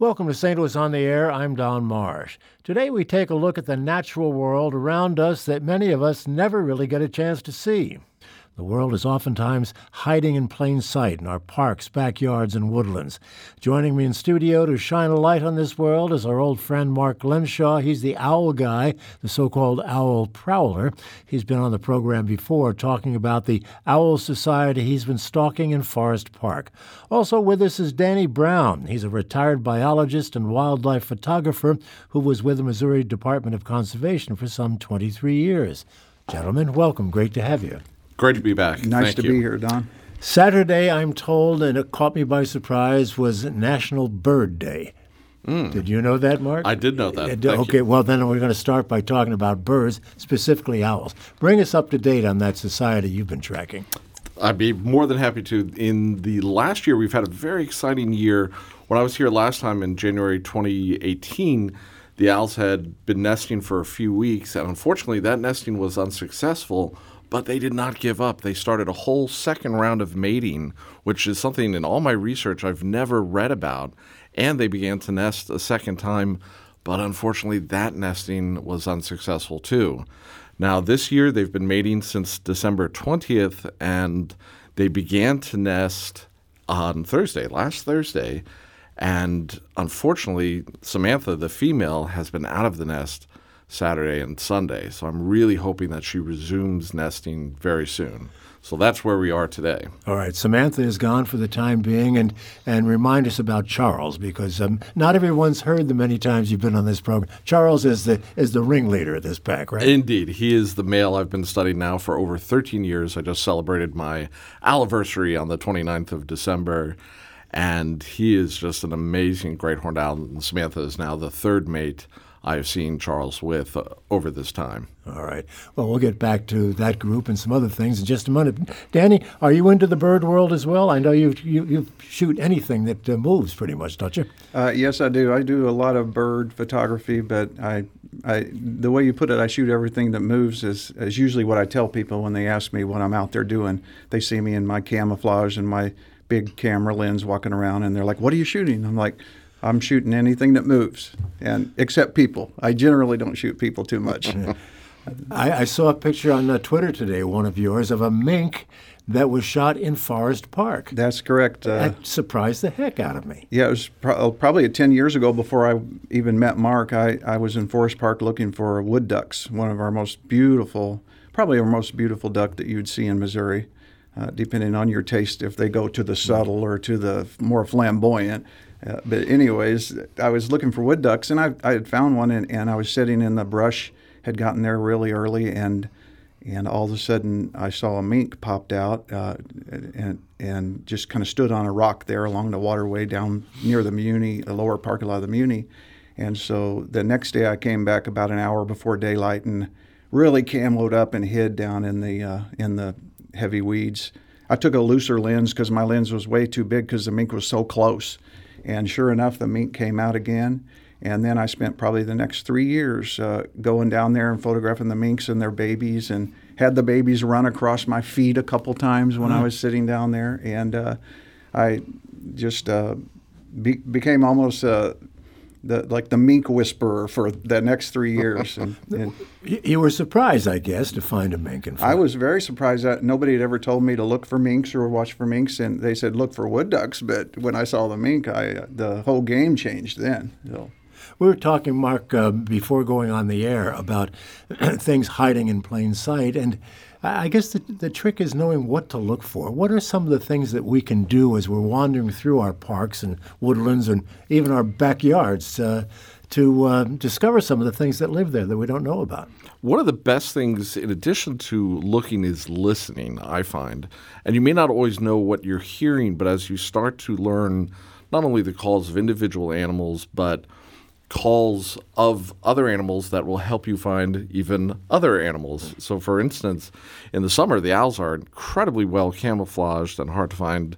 Welcome to St. Louis on the Air. I'm Don Marsh. Today we take a look at the natural world around us that many of us never really get a chance to see. The world is oftentimes hiding in plain sight in our parks, backyards, and woodlands. Joining me in studio to shine a light on this world is our old friend Mark Glenshaw. He's the owl guy, the so called owl prowler. He's been on the program before talking about the owl society he's been stalking in Forest Park. Also with us is Danny Brown. He's a retired biologist and wildlife photographer who was with the Missouri Department of Conservation for some 23 years. Gentlemen, welcome. Great to have you. Great to be back. Nice Thank to you. be here, Don. Saturday, I'm told, and it caught me by surprise, was National Bird Day. Did you know that, Mark? I did know that. Uh, Thank okay, you. well, then we're going to start by talking about birds, specifically owls. Bring us up to date on that society you've been tracking. I'd be more than happy to. In the last year, we've had a very exciting year. When I was here last time in January 2018, the owls had been nesting for a few weeks, and unfortunately, that nesting was unsuccessful. But they did not give up. They started a whole second round of mating, which is something in all my research I've never read about. And they began to nest a second time, but unfortunately, that nesting was unsuccessful too. Now, this year, they've been mating since December 20th, and they began to nest on Thursday, last Thursday. And unfortunately, Samantha, the female, has been out of the nest Saturday and Sunday. So I'm really hoping that she resumes nesting very soon. So that's where we are today. All right, Samantha is gone for the time being, and, and remind us about Charles because um, not everyone's heard the many times you've been on this program. Charles is the is the ringleader of this pack, right? Indeed, he is the male I've been studying now for over 13 years. I just celebrated my anniversary on the 29th of December, and he is just an amazing great horned owl. And Samantha is now the third mate I have seen Charles with uh, over this time. All right. Well, we'll get back to that group and some other things in just a minute. Danny, are you into the bird world as well? I know you you, you shoot anything that uh, moves pretty much, don't you? Uh, yes, I do. I do a lot of bird photography, but I, I, the way you put it, I shoot everything that moves is, is usually what I tell people when they ask me what I'm out there doing. They see me in my camouflage and my big camera lens walking around, and they're like, "What are you shooting?" I'm like, "I'm shooting anything that moves, and except people. I generally don't shoot people too much." I, I saw a picture on uh, Twitter today, one of yours, of a mink that was shot in Forest Park. That's correct. Uh, That surprised the heck out of me. Yeah, it was pro- probably 10 years ago before I even met Mark. I, I was in Forest Park looking for wood ducks, one of our most beautiful, probably our most beautiful duck that you'd see in Missouri, uh, depending on your taste, if they go to the subtle or to the more flamboyant. Uh, but, anyways, I was looking for wood ducks and I, I had found one and, and I was sitting in the brush, had gotten there really early and and all of a sudden I saw a mink popped out uh, and and just kind of stood on a rock there along the waterway down near the Muny, the lower parking lot of the Muny. And so the next day I came back about an hour before daylight and really camoed up and hid down in the uh, in the heavy weeds. I took a looser lens because my lens was way too big because the mink was so close. And sure enough, the mink came out again. And then I spent probably the next three years uh, going down there and photographing the minks and their babies, and had the babies run across my feet a couple times when I was sitting down there. And uh, I just uh, be- became almost uh, the like the mink whisperer for the next three years. And, and You were surprised, I guess, to find a mink in I was very surprised that nobody had ever told me to look for minks or watch for minks, and they said look for wood ducks. But when I saw the mink, I the whole game changed then. So. We were talking, Mark, uh, before going on the air about things hiding in plain sight, and I guess the, the trick is knowing what to look for. What are some of the things that we can do as we're wandering through our parks and woodlands and even our backyards uh, to uh, discover some of the things that live there that we don't know about? One of the best things, in addition to looking, is listening, I find. And you may not always know what you're hearing, but as you start to learn not only the calls of individual animals, but calls of other animals that will help you find even other animals. So, for instance, in the summer, the owls are incredibly well camouflaged and hard to find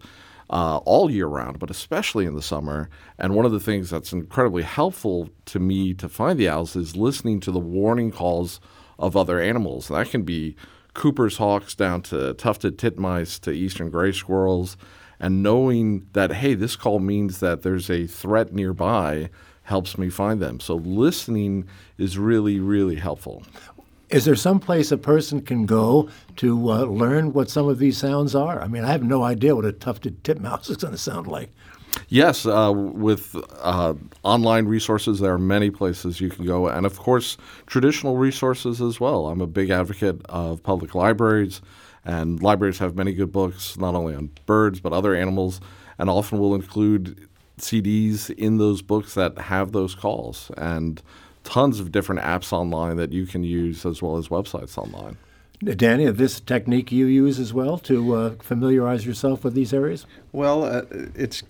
uh, all year round, but especially in the summer. And one of the things that's incredibly helpful to me to find the owls is listening to the warning calls of other animals. And that can be Cooper's hawks down to tufted titmice to eastern gray squirrels. And knowing that, hey, this call means that there's a threat nearby helps me find them. So listening is really, really helpful. Is there some place a person can go to uh, learn what some of these sounds are? I mean, I have no idea what a tufted titmouse is going to sound like. Yes, uh, with uh, online resources, there are many places you can go, and of course, traditional resources as well. I'm a big advocate of public libraries, and libraries have many good books, not only on birds, but other animals, and often will include CDs in those books that have those calls, and tons of different apps online that you can use as well as websites online. Danny, this technique you use as well to uh, familiarize yourself with these areas? Well, uh, it's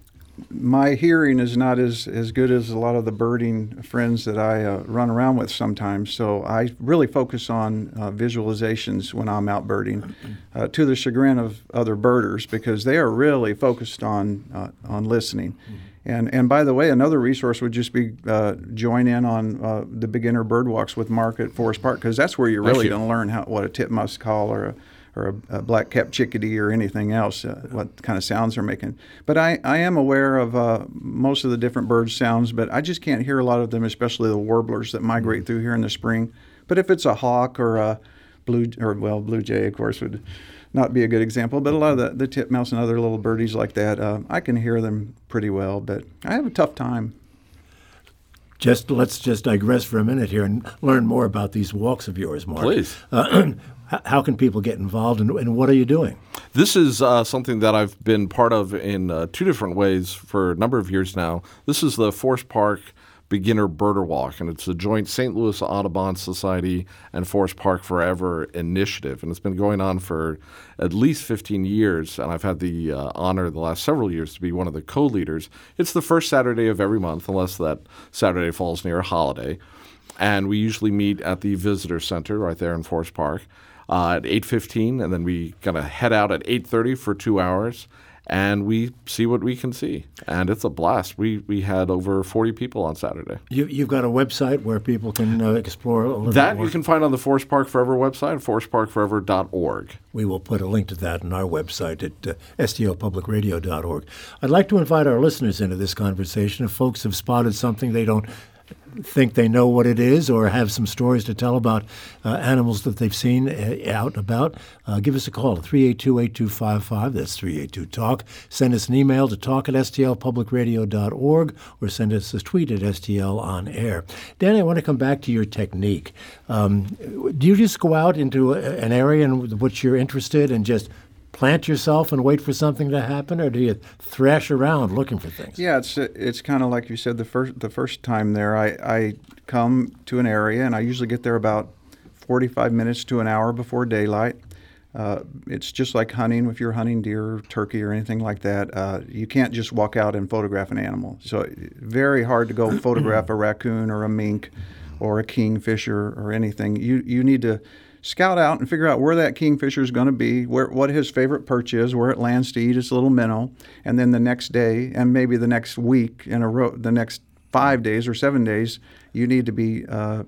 my hearing is not as, as good as a lot of the birding friends that I uh, run around with sometimes. So I really focus on uh, visualizations when I'm out birding, uh, to the chagrin of other birders because they are really focused on uh, on listening. Mm-hmm. And and by the way, another resource would just be uh, join in on uh, the beginner bird walks with Mark at Forest Park because that's where you're really going to learn how what a titmouse call or a or a, a black-capped chickadee or anything else, uh, what kind of sounds they're making. But I, I am aware of uh, most of the different bird sounds, but I just can't hear a lot of them, especially the warblers that migrate through here in the spring. But if it's a hawk or a blue, or well, blue jay, of course, would not be a good example, but a lot of the, the titmouse and other little birdies like that, uh, I can hear them pretty well, but I have a tough time. Just let's just digress for a minute here and learn more about these walks of yours, Mark. Please. Uh, how can people get involved and, and what are you doing? This is uh, something that I've been part of in uh, two different ways for a number of years now. This is the Forest Park Beginner Birder Walk, and it's a joint St. Louis Audubon Society and Forest Park Forever initiative. And it's been going on for at least 15 years, and I've had the uh, honor the last several years to be one of the co leaders. It's the first Saturday of every month, unless that Saturday falls near a holiday. And we usually meet at the Visitor Center right there in Forest Park uh, at 8.15, and then we kind of head out at 8.30 for two hours, and we see what we can see. And it's a blast. We, we had over 40 people on Saturday. You, you've got a website where people can uh, explore a little That you can find on the Forest Park Forever website, forestparkforever.org. We will put a link to that on our website at uh, stlpublicradio.org. I'd like to invite our listeners into this conversation. If folks have spotted something they don't think they know what it is or have some stories to tell about uh, animals that they've seen uh, out and about, uh, give us a call at 382 8255. That's 382 Talk. Send us an email to talk at stlpublicradio.org or send us a tweet at STL on air. Danny, I want to come back to your technique. Um, do you just go out into a, an area in which you're interested and just plant yourself and wait for something to happen, or do you thrash around looking for things? Yeah, it's it's kind of like you said the first the first time there. I I come to an area and I usually get there about 45 minutes to an hour before daylight. Uh, it's just like hunting if you're hunting deer, turkey, or anything like that. Uh, you can't just walk out and photograph an animal. So very hard to go photograph a raccoon or a mink or a kingfisher or anything. You you need to scout out and figure out where that kingfisher is going to be, where what his favorite perch is, where it lands to eat its little minnow, and then the next day and maybe the next week in a row, the next five days or seven days, you need to be uh,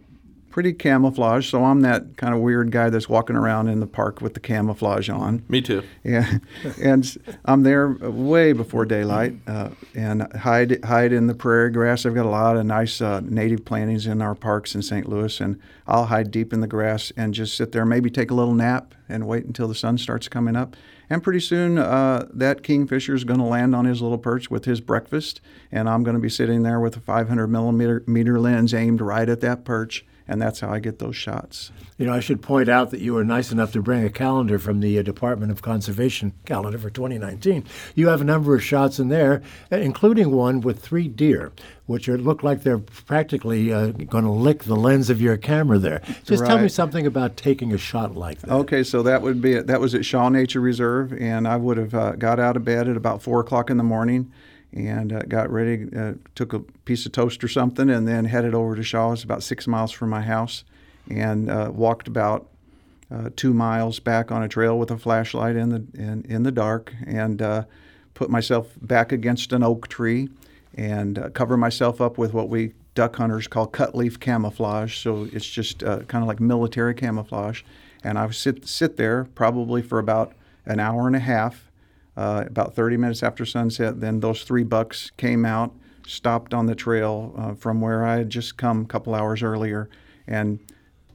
pretty camouflaged. So I'm that kind of weird guy that's walking around in the park with the camouflage on. Me too. Yeah, and I'm there way before daylight uh, and hide hide in the prairie grass. I've got a lot of nice uh, native plantings in our parks in St. Louis, and I'll hide deep in the grass and just sit there, maybe take a little nap and wait until the sun starts coming up. And pretty soon, uh, that kingfisher is going to land on his little perch with his breakfast, and I'm going to be sitting there with a 500 millimeter meter lens aimed right at that perch and that's how I get those shots. You know, I should point out that you were nice enough to bring a calendar from the uh, Department of Conservation calendar for 2019. You have a number of shots in there, uh, including one with three deer, which are, look like they're practically uh, going to lick the lens of your camera there. Just right. tell me something about taking a shot like that. Okay, so that would be that was at Shaw Nature Reserve, and I would have uh, got out of bed at about four o'clock in the morning and uh, got ready, uh, took a piece of toast or something, and then headed over to Shaw's, about six miles from my house, and uh, walked about uh, two miles back on a trail with a flashlight in the in, in the dark, and uh, put myself back against an oak tree, and uh, cover myself up with what we duck hunters call cut leaf camouflage. So it's just kind of like military camouflage, and I would sit sit there probably for about an hour and a half uh, about 30 minutes after sunset. Then those three bucks came out, stopped on the trail uh, from where I had just come a couple hours earlier, and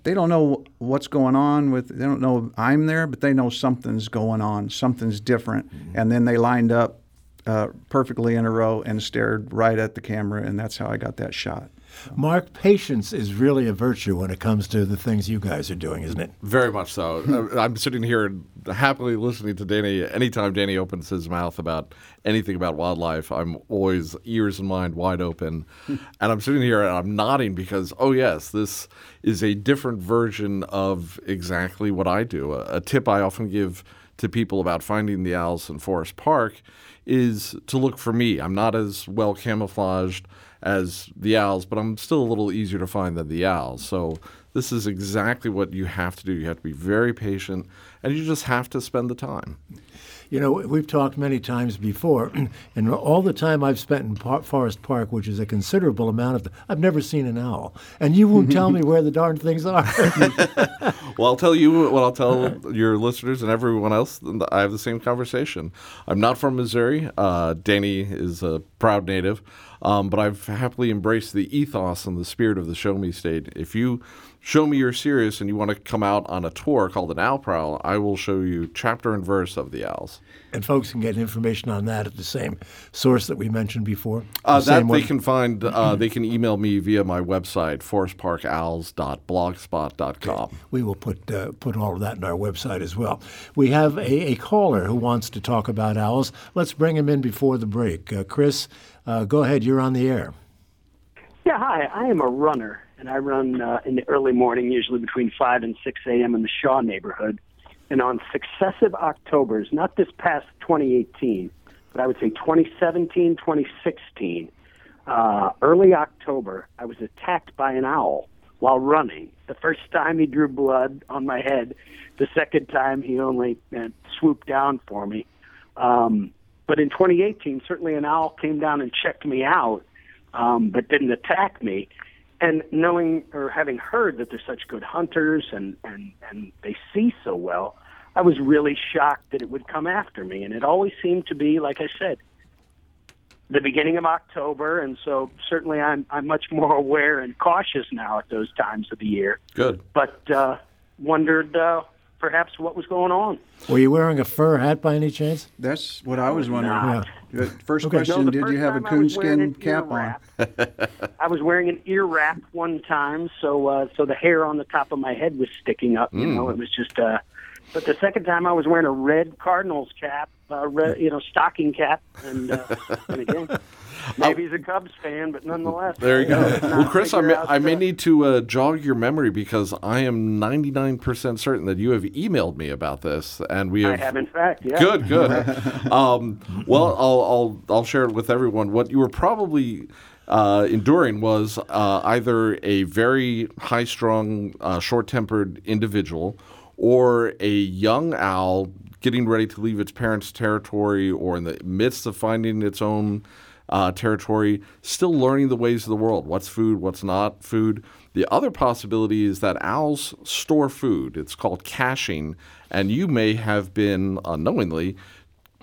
they don't know what's going on with. They don't know I'm there, but they know something's going on, something's different, mm-hmm. and then they lined up uh, perfectly in a row and stared right at the camera, and that's how I got that shot. Mark, patience is really a virtue when it comes to the things you guys are doing, isn't it? Very much so. Uh, I'm sitting here happily listening to Danny. Anytime Danny opens his mouth about anything about wildlife, I'm always ears and mind wide open. and I'm sitting here and I'm nodding because, oh, yes, this is a different version of exactly what I do. A, a tip I often give to people about finding the owls in Forest Park is to look for me. I'm not as well camouflaged as the owls, but I'm still a little easier to find than the owls. So this is exactly what you have to do. You have to be very patient, and you just have to spend the time. You know, we've talked many times before, and all the time I've spent in Par- Forest Park, which is a considerable amount of, the, I've never seen an owl, and you won't tell me where the darn things are. well, I'll tell you what I'll tell your listeners and everyone else. I have the same conversation. I'm not from Missouri. Uh, Danny is a proud native. Um, but I've happily embraced the ethos and the spirit of the Show Me State. If you show me you're serious and you want to come out on a tour called an Owl Prowl, I will show you chapter and verse of the owls. And folks can get information on that at the same source that we mentioned before. Uh, that they can find. Uh, they can email me via my website, forestparkowls.blogspot.com. Okay. We will put uh, put all of that in our website as well. We have a, a, caller who wants to talk about owls. Let's bring him in before the break. Uh, Chris, uh, go ahead. You're on the air. Yeah, hi. I am a runner and I run uh, in the early morning, usually between 5 and 6 a.m. in the Shaw neighborhood. And on successive Octobers, not this past 2018, but I would say 2017, 2016, uh, early October, I was attacked by an owl while running. The first time he drew blood on my head. The second time he only uh, swooped down for me. Um, but in 2018, certainly an owl came down and checked me out, um, but didn't attack me and knowing or having heard that they're such good hunters and and and they see so well, I was really shocked that it would come after me. And it always seemed to be, like I said, the beginning of October, and so certainly I'm I'm much more aware and cautious now at those times of the year. Good, but uh, wondered uh, perhaps what was going on. Were you wearing a fur hat by any chance? That's what I was wondering. Yeah. First okay. question: no, Did you have a coonskin cap on? I was wearing an ear wrap one time, so uh, so the hair on the top of my head was sticking up. Mm. You know, it was just. Uh, but the second time, I was wearing a red Cardinals cap, uh, red, you know, stocking cap, and, uh, and again. Maybe he's a Cubs fan, but nonetheless. There you go. well, Chris, I may, I may need to uh, jog your memory because I am 99% certain that you have emailed me about this, and we have. I have, in fact. Yeah. Good, good. um, well, I'll, I'll I'll share it with everyone. What you were probably. Uh, enduring was uh, either a very high strung, uh, short tempered individual or a young owl getting ready to leave its parents' territory or in the midst of finding its own uh, territory, still learning the ways of the world what's food, what's not food. The other possibility is that owls store food. It's called caching, and you may have been unknowingly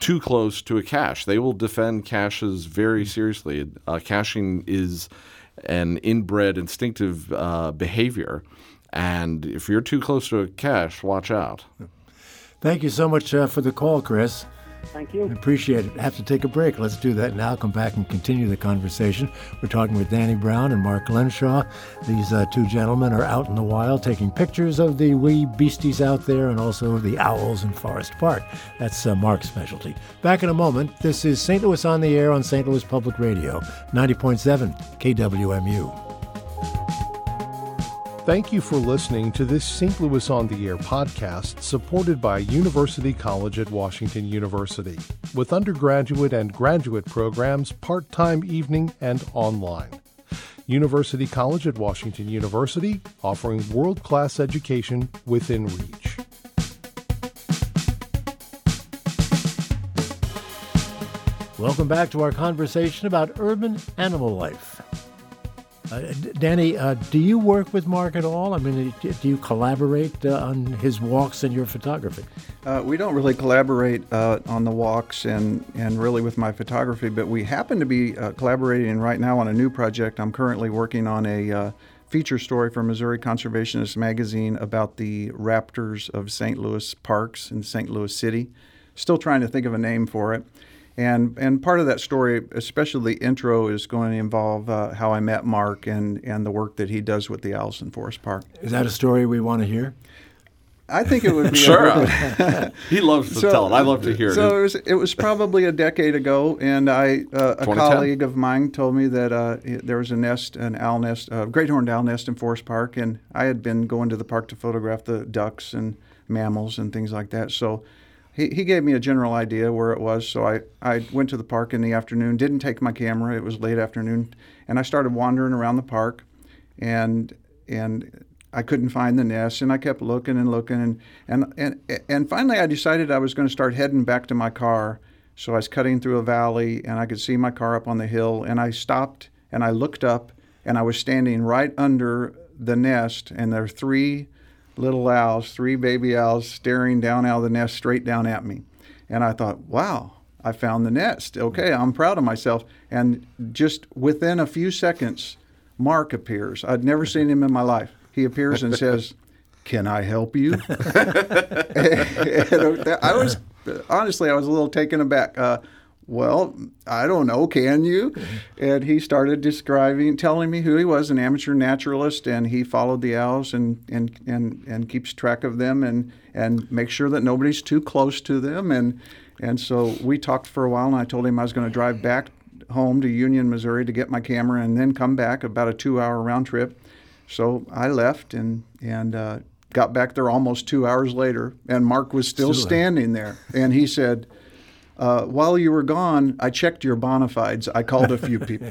too close to a cache. They will defend caches very seriously. Uh, caching is an inbred instinctive uh, behavior. And if you're too close to a cache, watch out. Thank you so much uh, for the call, Chris. Thank you. Appreciate it. Have to take a break. Let's do that now. Come back and continue the conversation. We're talking with Danny Brown and Mark Glenshaw. These uh, two gentlemen are out in the wild taking pictures of the wee beasties out there and also the owls in Forest Park. That's uh, Mark's specialty. Back in a moment. This is St. Louis on the Air on St. Louis Public Radio, 90.7 KWMU. Thank you for listening to this St. Louis on the Air podcast supported by University College at Washington University, with undergraduate and graduate programs part time evening and online. University College at Washington University, offering world class education within reach. Welcome back to our conversation about urban animal life. Uh, Danny, uh, do you work with Mark at all? I mean, do you collaborate uh, on his walks and your photography? Uh, we don't really collaborate uh, on the walks and, and really with my photography, but we happen to be uh, collaborating right now on a new project. I'm currently working on a feature story for Missouri Conservationist Magazine about the raptors of St. Louis parks in St. Louis City. Still trying to think of a name for it. And and part of that story, especially the intro, is going to involve uh, how I met Mark and and the work that he does with the owls in Forest Park. Is that a story we want to hear? I think it would be sure. he loves to so, tell it. I love to hear so it. So it was it was probably a decade ago, and I uh, a colleague of mine told me that uh, there was a nest, an owl nest, a great horned owl nest in Forest Park, and I had been going to the park to photograph the ducks and mammals and things like that. So he, he gave me a general idea where it was. So I, I went to the park in the afternoon, didn't take my camera. It was late afternoon. And I started wandering around the park and, and I couldn't find the nest. And I kept looking and looking. And, and, and, and finally I decided I was going to start heading back to my car. So I was cutting through a valley and I could see my car up on the hill. And I stopped and I looked up and I was standing right under the nest. And there were three little owls, three baby owls staring down out of the nest straight down at me. And I thought, wow, I found the nest. Okay, I'm proud of myself. And just within a few seconds, Mark appears. I'd never seen him in my life. He appears and says, Can I help you? I was, honestly, I was a little taken aback. Uh, well, I don't know, can you? Mm-hmm. And he started describing, telling me who he was, an amateur naturalist, and he followed the owls and, and, and, and keeps track of them and, and makes sure that nobody's too close to them. And, and so we talked for a while, and I told him I was going to drive back home to Union, Missouri to get my camera and then come back about a two hour round trip. So I left and, and uh, got back there almost two hours later, and Mark was still, still standing there. And he said, uh, while you were gone, I checked your bona fides. I called a few people,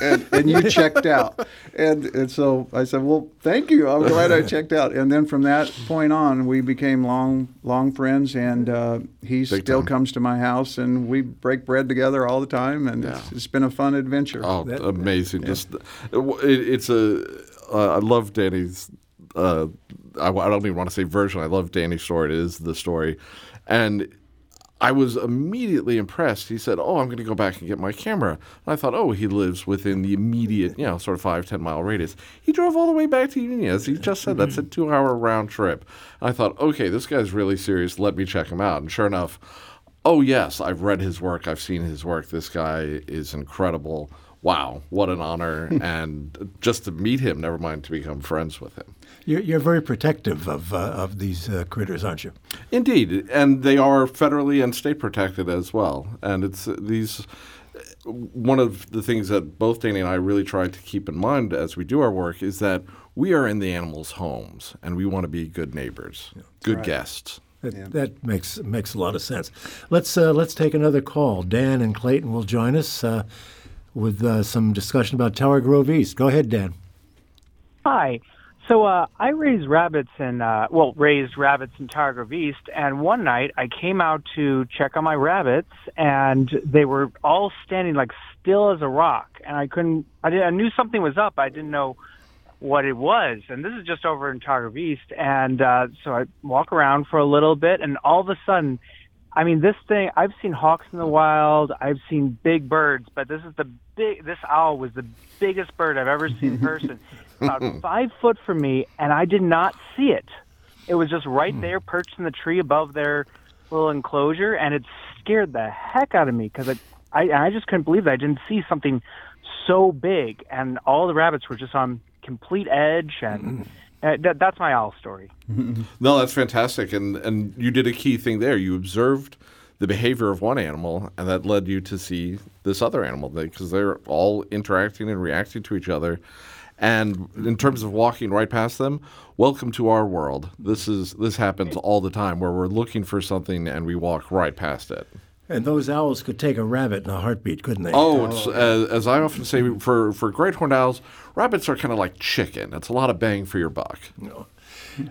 and, and, you checked out. And, and so I said, "Well, thank you. I'm glad I checked out." And then from that point on, we became long, long friends. And uh, he Big still time. comes to my house, and we break bread together all the time. And yeah. it's, it's been a fun adventure. Oh, that, amazing! Yeah. Just it, it's a. Uh, I love Danny's. Uh, I, I don't even want to say version. I love Danny's story. It is the story, and I was immediately impressed. He said, "Oh, I'm going to go back and get my camera." And I thought, "Oh, he lives within the immediate, you know, sort of five ten mile radius." He drove all the way back to Union, as he just said. That's a mm-hmm. two hour round trip. I thought, "Okay, this guy's really serious. Let me check him out." And sure enough, oh yes, I've read his work. I've seen his work. This guy is incredible. Wow, what an honor! and just to meet him, never mind to become friends with him. You're, you're very protective of, uh, of these uh, critters, aren't you? Indeed, and they are federally and state protected as well. And it's uh, these. One of the things that both Danny and I really try to keep in mind as we do our work is that we are in the animals' homes and we want to be good neighbors, yeah, good right. guests. That, yeah. that, makes makes a lot of sense. Let's uh, let's take another call. Dan and Clayton will join us uh, with uh, some discussion about Tower Grove East. Go ahead, Dan. Hi. So uh, I raise rabbits in, uh, well, raised rabbits in Tower Grove East, and one night I came out to check on my rabbits, and they were all standing like still as a rock, and I couldn't. I, did, I knew something was up. I didn't know what it was, and this is just over in Tower Grove East, and uh, so I walk around for a little bit, and all of a sudden. I mean, this thing, I've seen hawks in the wild, I've seen big birds, but this is the big, this owl was the biggest bird I've ever seen in person about five foot from me, and I did not see it. It was just right hmm. there, perched in the tree above their little enclosure, and it scared the heck out of me because I, I, I just couldn't believe that I didn't see something so big, and all the rabbits were just on complete edge, and uh, that, that's my owl story. no, that's fantastic, and and you did a key thing there. You observed the behavior of one animal, and that led you to see this other animal because they're all interacting and reacting to each other. And in terms of walking right past them, welcome to our world. This is this happens all the time where we're looking for something and we walk right past it. And those owls could take a rabbit in a heartbeat, couldn't they? Oh. As, as, I often say, for, for great horned owls, rabbits are kind of like chicken. It's a lot of bang for your buck. No.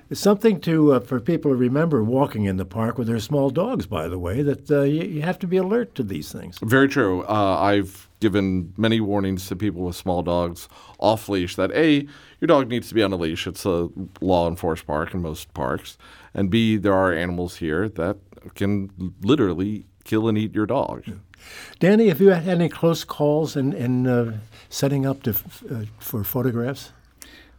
It's something to uh, for people to remember walking in the park with their small dogs. By the way, that uh, you, you, have to be alert to these things. Very true. Uh, I've given many warnings to people with small dogs off leash that a your dog needs to be on a leash. It's a law enforced park in most parks, and b there are animals here that can literally kill and eat your dog. Yeah. Danny, have you had any close calls in, in uh, setting up to, uh, for photographs?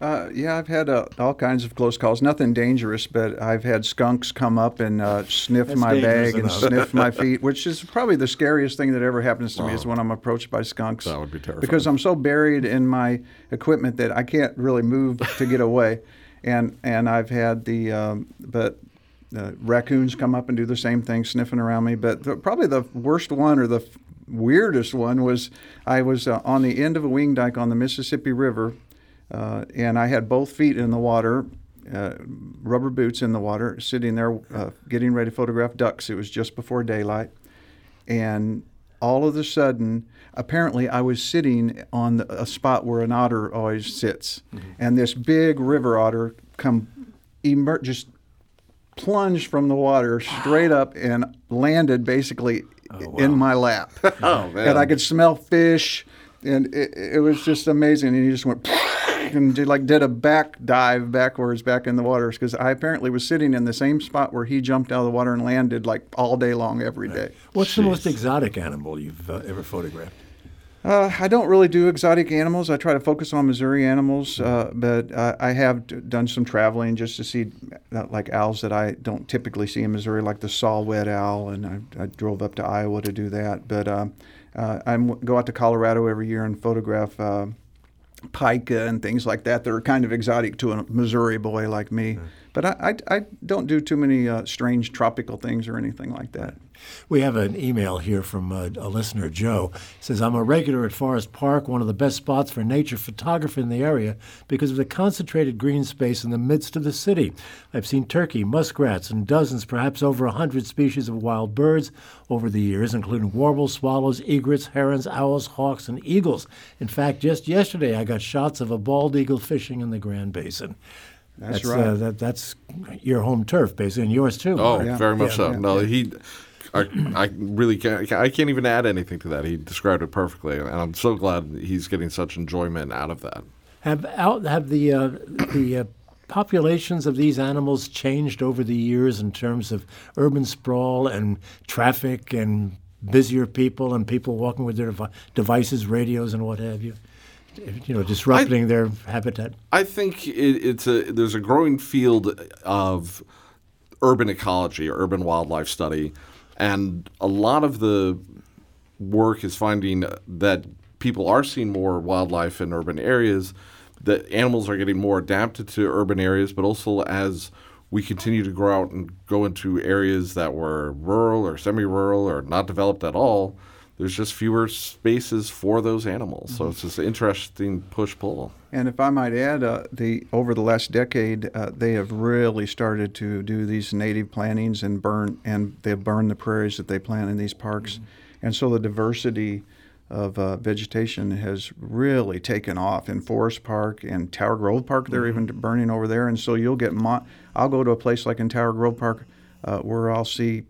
Uh, yeah, I've had uh, all kinds of close calls. Nothing dangerous, but I've had skunks come up and uh, sniff That's my bag enough. and sniff my feet, which is probably the scariest thing that ever happens to wow. me is when I'm approached by skunks. That would be terrifying. Because I'm so buried in my equipment that I can't really move to get away. And and I've had the um, but uh, raccoons come up and do the same thing, sniffing around me. But the, probably the worst one or the f- weirdest one was I was uh, on the end of a wing dike on the Mississippi River uh, and I had both feet in the water, uh, rubber boots in the water, sitting there uh, getting ready to photograph ducks. It was just before daylight. And all of a sudden, apparently, I was sitting on the, a spot where an otter always sits. Mm-hmm. And this big river otter come emer- just plunged from the water straight up and landed basically oh, wow. in my lap. oh, man. and I could smell fish. And it, it was just amazing. And he just went and did, like did a back dive backwards back in the waters because I apparently was sitting in the same spot where he jumped out of the water and landed like all day long every day. What's Jeez. the most exotic animal you've uh, ever photographed? Uh, I don't really do exotic animals. I try to focus on Missouri animals, uh, but uh, I have d- done some traveling just to see uh, like owls that I don't typically see in Missouri, like the saw-whet owl, and I, I, drove up to Iowa to do that. But uh, uh, I go out to Colorado every year and photograph pika and things like that that are kind of exotic to a Missouri boy like me. But I, I, I, don't do too many uh, strange tropical things or anything like that. We have an email here from a, a listener, Joe. He says, I'm a regular at Forest Park, one of the best spots for nature photography in the area because of the concentrated green space in the midst of the city. I've seen turkey, muskrats, and dozens, perhaps over a hundred species of wild birds over the years, including warblers, swallows, egrets, herons, owls, hawks, and eagles. In fact, just yesterday I got shots of a bald eagle fishing in the Grand Basin. That's, that's right. Uh, that, that's your home turf, basically, and yours too. Oh, yeah. very much yeah, so. Yeah, no, he. I, I really can't. I can't even add anything to that. He described it perfectly, and I'm so glad he's getting such enjoyment out of that. Have out have the uh, the uh, populations of these animals changed over the years in terms of urban sprawl and traffic and busier people and people walking with their devices, radios, and what have you? you know, disrupting I, their habitat? I think it, it's a there's a growing field of urban ecology, or urban wildlife study, and a lot of the work is finding that people are seeing more wildlife in urban areas. That animals are getting more adapted to urban areas, but also as we continue to grow out and go into areas that were rural or semi-rural or not developed at all there's just fewer spaces for those animals. So it's just an interesting push pull. And if I might add, uh, the over the last decade, uh, they have really started to do these native plantings and burn and they burn the prairies that they plant in these parks, mm-hmm. and so the diversity of uh, vegetation has really taken off in Forest Park and Tower Grove Park. They're mm-hmm. even burning over there, and so you'll get. Mo- I'll go to a place like in Tower Grove Park uh, where I'll see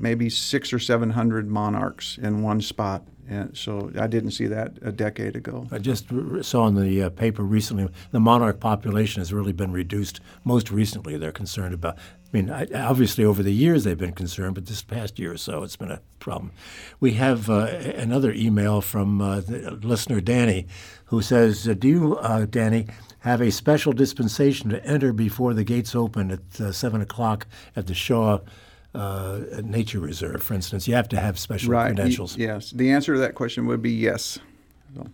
maybe six or seven hundred monarchs in one spot. And so I didn't see that a decade ago. I just saw in the uh, paper recently the monarch population has really been reduced. Most recently, they're concerned about. I mean, I, obviously over the years they've been concerned, but this past year or so it's been a problem. We have uh, another email from uh, listener Danny, who says, uh, "Do you, uh, Danny?" Have a special dispensation to enter before the gates open at uh, seven o'clock at the Shaw uh, nature reserve, for instance, you have to have special right. credentials. yes. The answer to that question would be yes. So,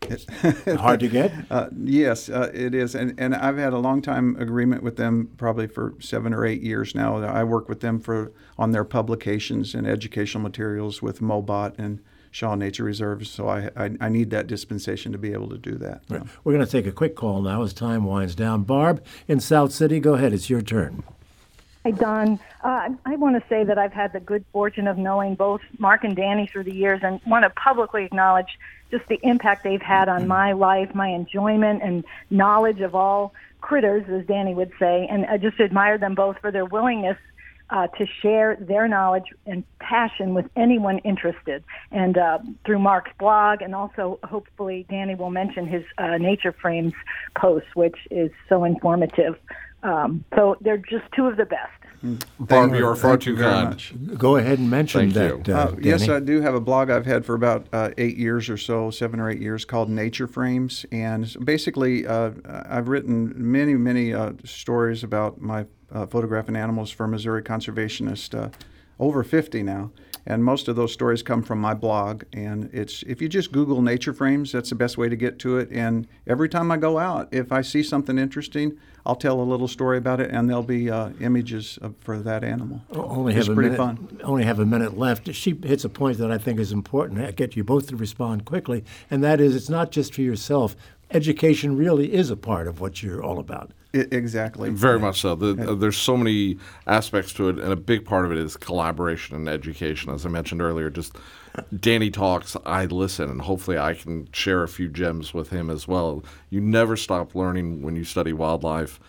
Hard to get? Uh, yes, uh, it is. And, and I've had a long time agreement with them, probably for seven or eight years now. I work with them for on their publications and educational materials with MoBOT and Shaw Nature Reserves. So I, I, I, need that dispensation to be able to do that. Right. We're going to take a quick call now as time winds down. Barb in South City, go ahead. It's your turn. Hi, Don. Uh, I want to say that I've had the good fortune of knowing both Mark and Danny through the years and want to publicly acknowledge just the impact they've had on my life, my enjoyment, and knowledge of all critters, as Danny would say. And I just admire them both for their willingness uh, to share their knowledge and passion with anyone interested. And uh, through Mark's blog, and also hopefully Danny will mention his uh, Nature Frames post, which is so informative. Um, so they're just two of the best. Barb, you are far Thank too you very kind. much. Go ahead and mention Thank that. you. Uh, Uh, yes, I do have a blog I've had for about uh, eight years or so, seven or eight years, called Nature Frames. And basically, uh, I've written many, many uh, stories about my uh, photographing animals for Missouri Conservationist, uh, over 50 now. And most of those stories come from my blog. And it's if you just Google Nature Frames, that's the best way to get to it. And every time I go out, if I see something interesting, I'll tell a little story about it, and there'll be uh, images of, for that animal. only it's have a pretty minute, fun. Only have a minute left. She hits a point that I think is important. I get you both to respond quickly, and that is, it's not just for yourself. Education really is a part of what you're all about. I- exactly. Very much so. The, uh, there's so many aspects to it, and a big part of it is collaboration and education. As I mentioned earlier, just Danny talks, I listen, and hopefully I can share a few gems with him as well. You never stop learning when you study wildlife,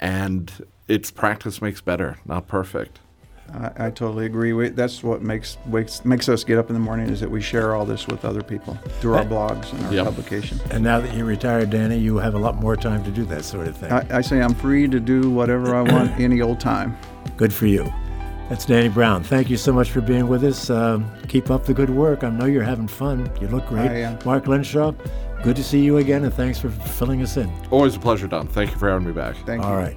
and it's practice makes better, not perfect. I, I totally agree. We, that's what makes, makes makes us get up in the morning is that we share all this with other people through our blogs and our Yep. publication. And now that you're retired, Danny, you have a lot more time to do that sort of thing. I, I say I'm free to do whatever I want any old time. Good for you. That's Danny Brown. Thank you so much for being with us. Um, keep up the good work. I know you're having fun. You look great. I am. Mark Glenshaw, good to see you again, and thanks for filling us in. Always a pleasure, Don. Thank you for having me back. Thank you. All right.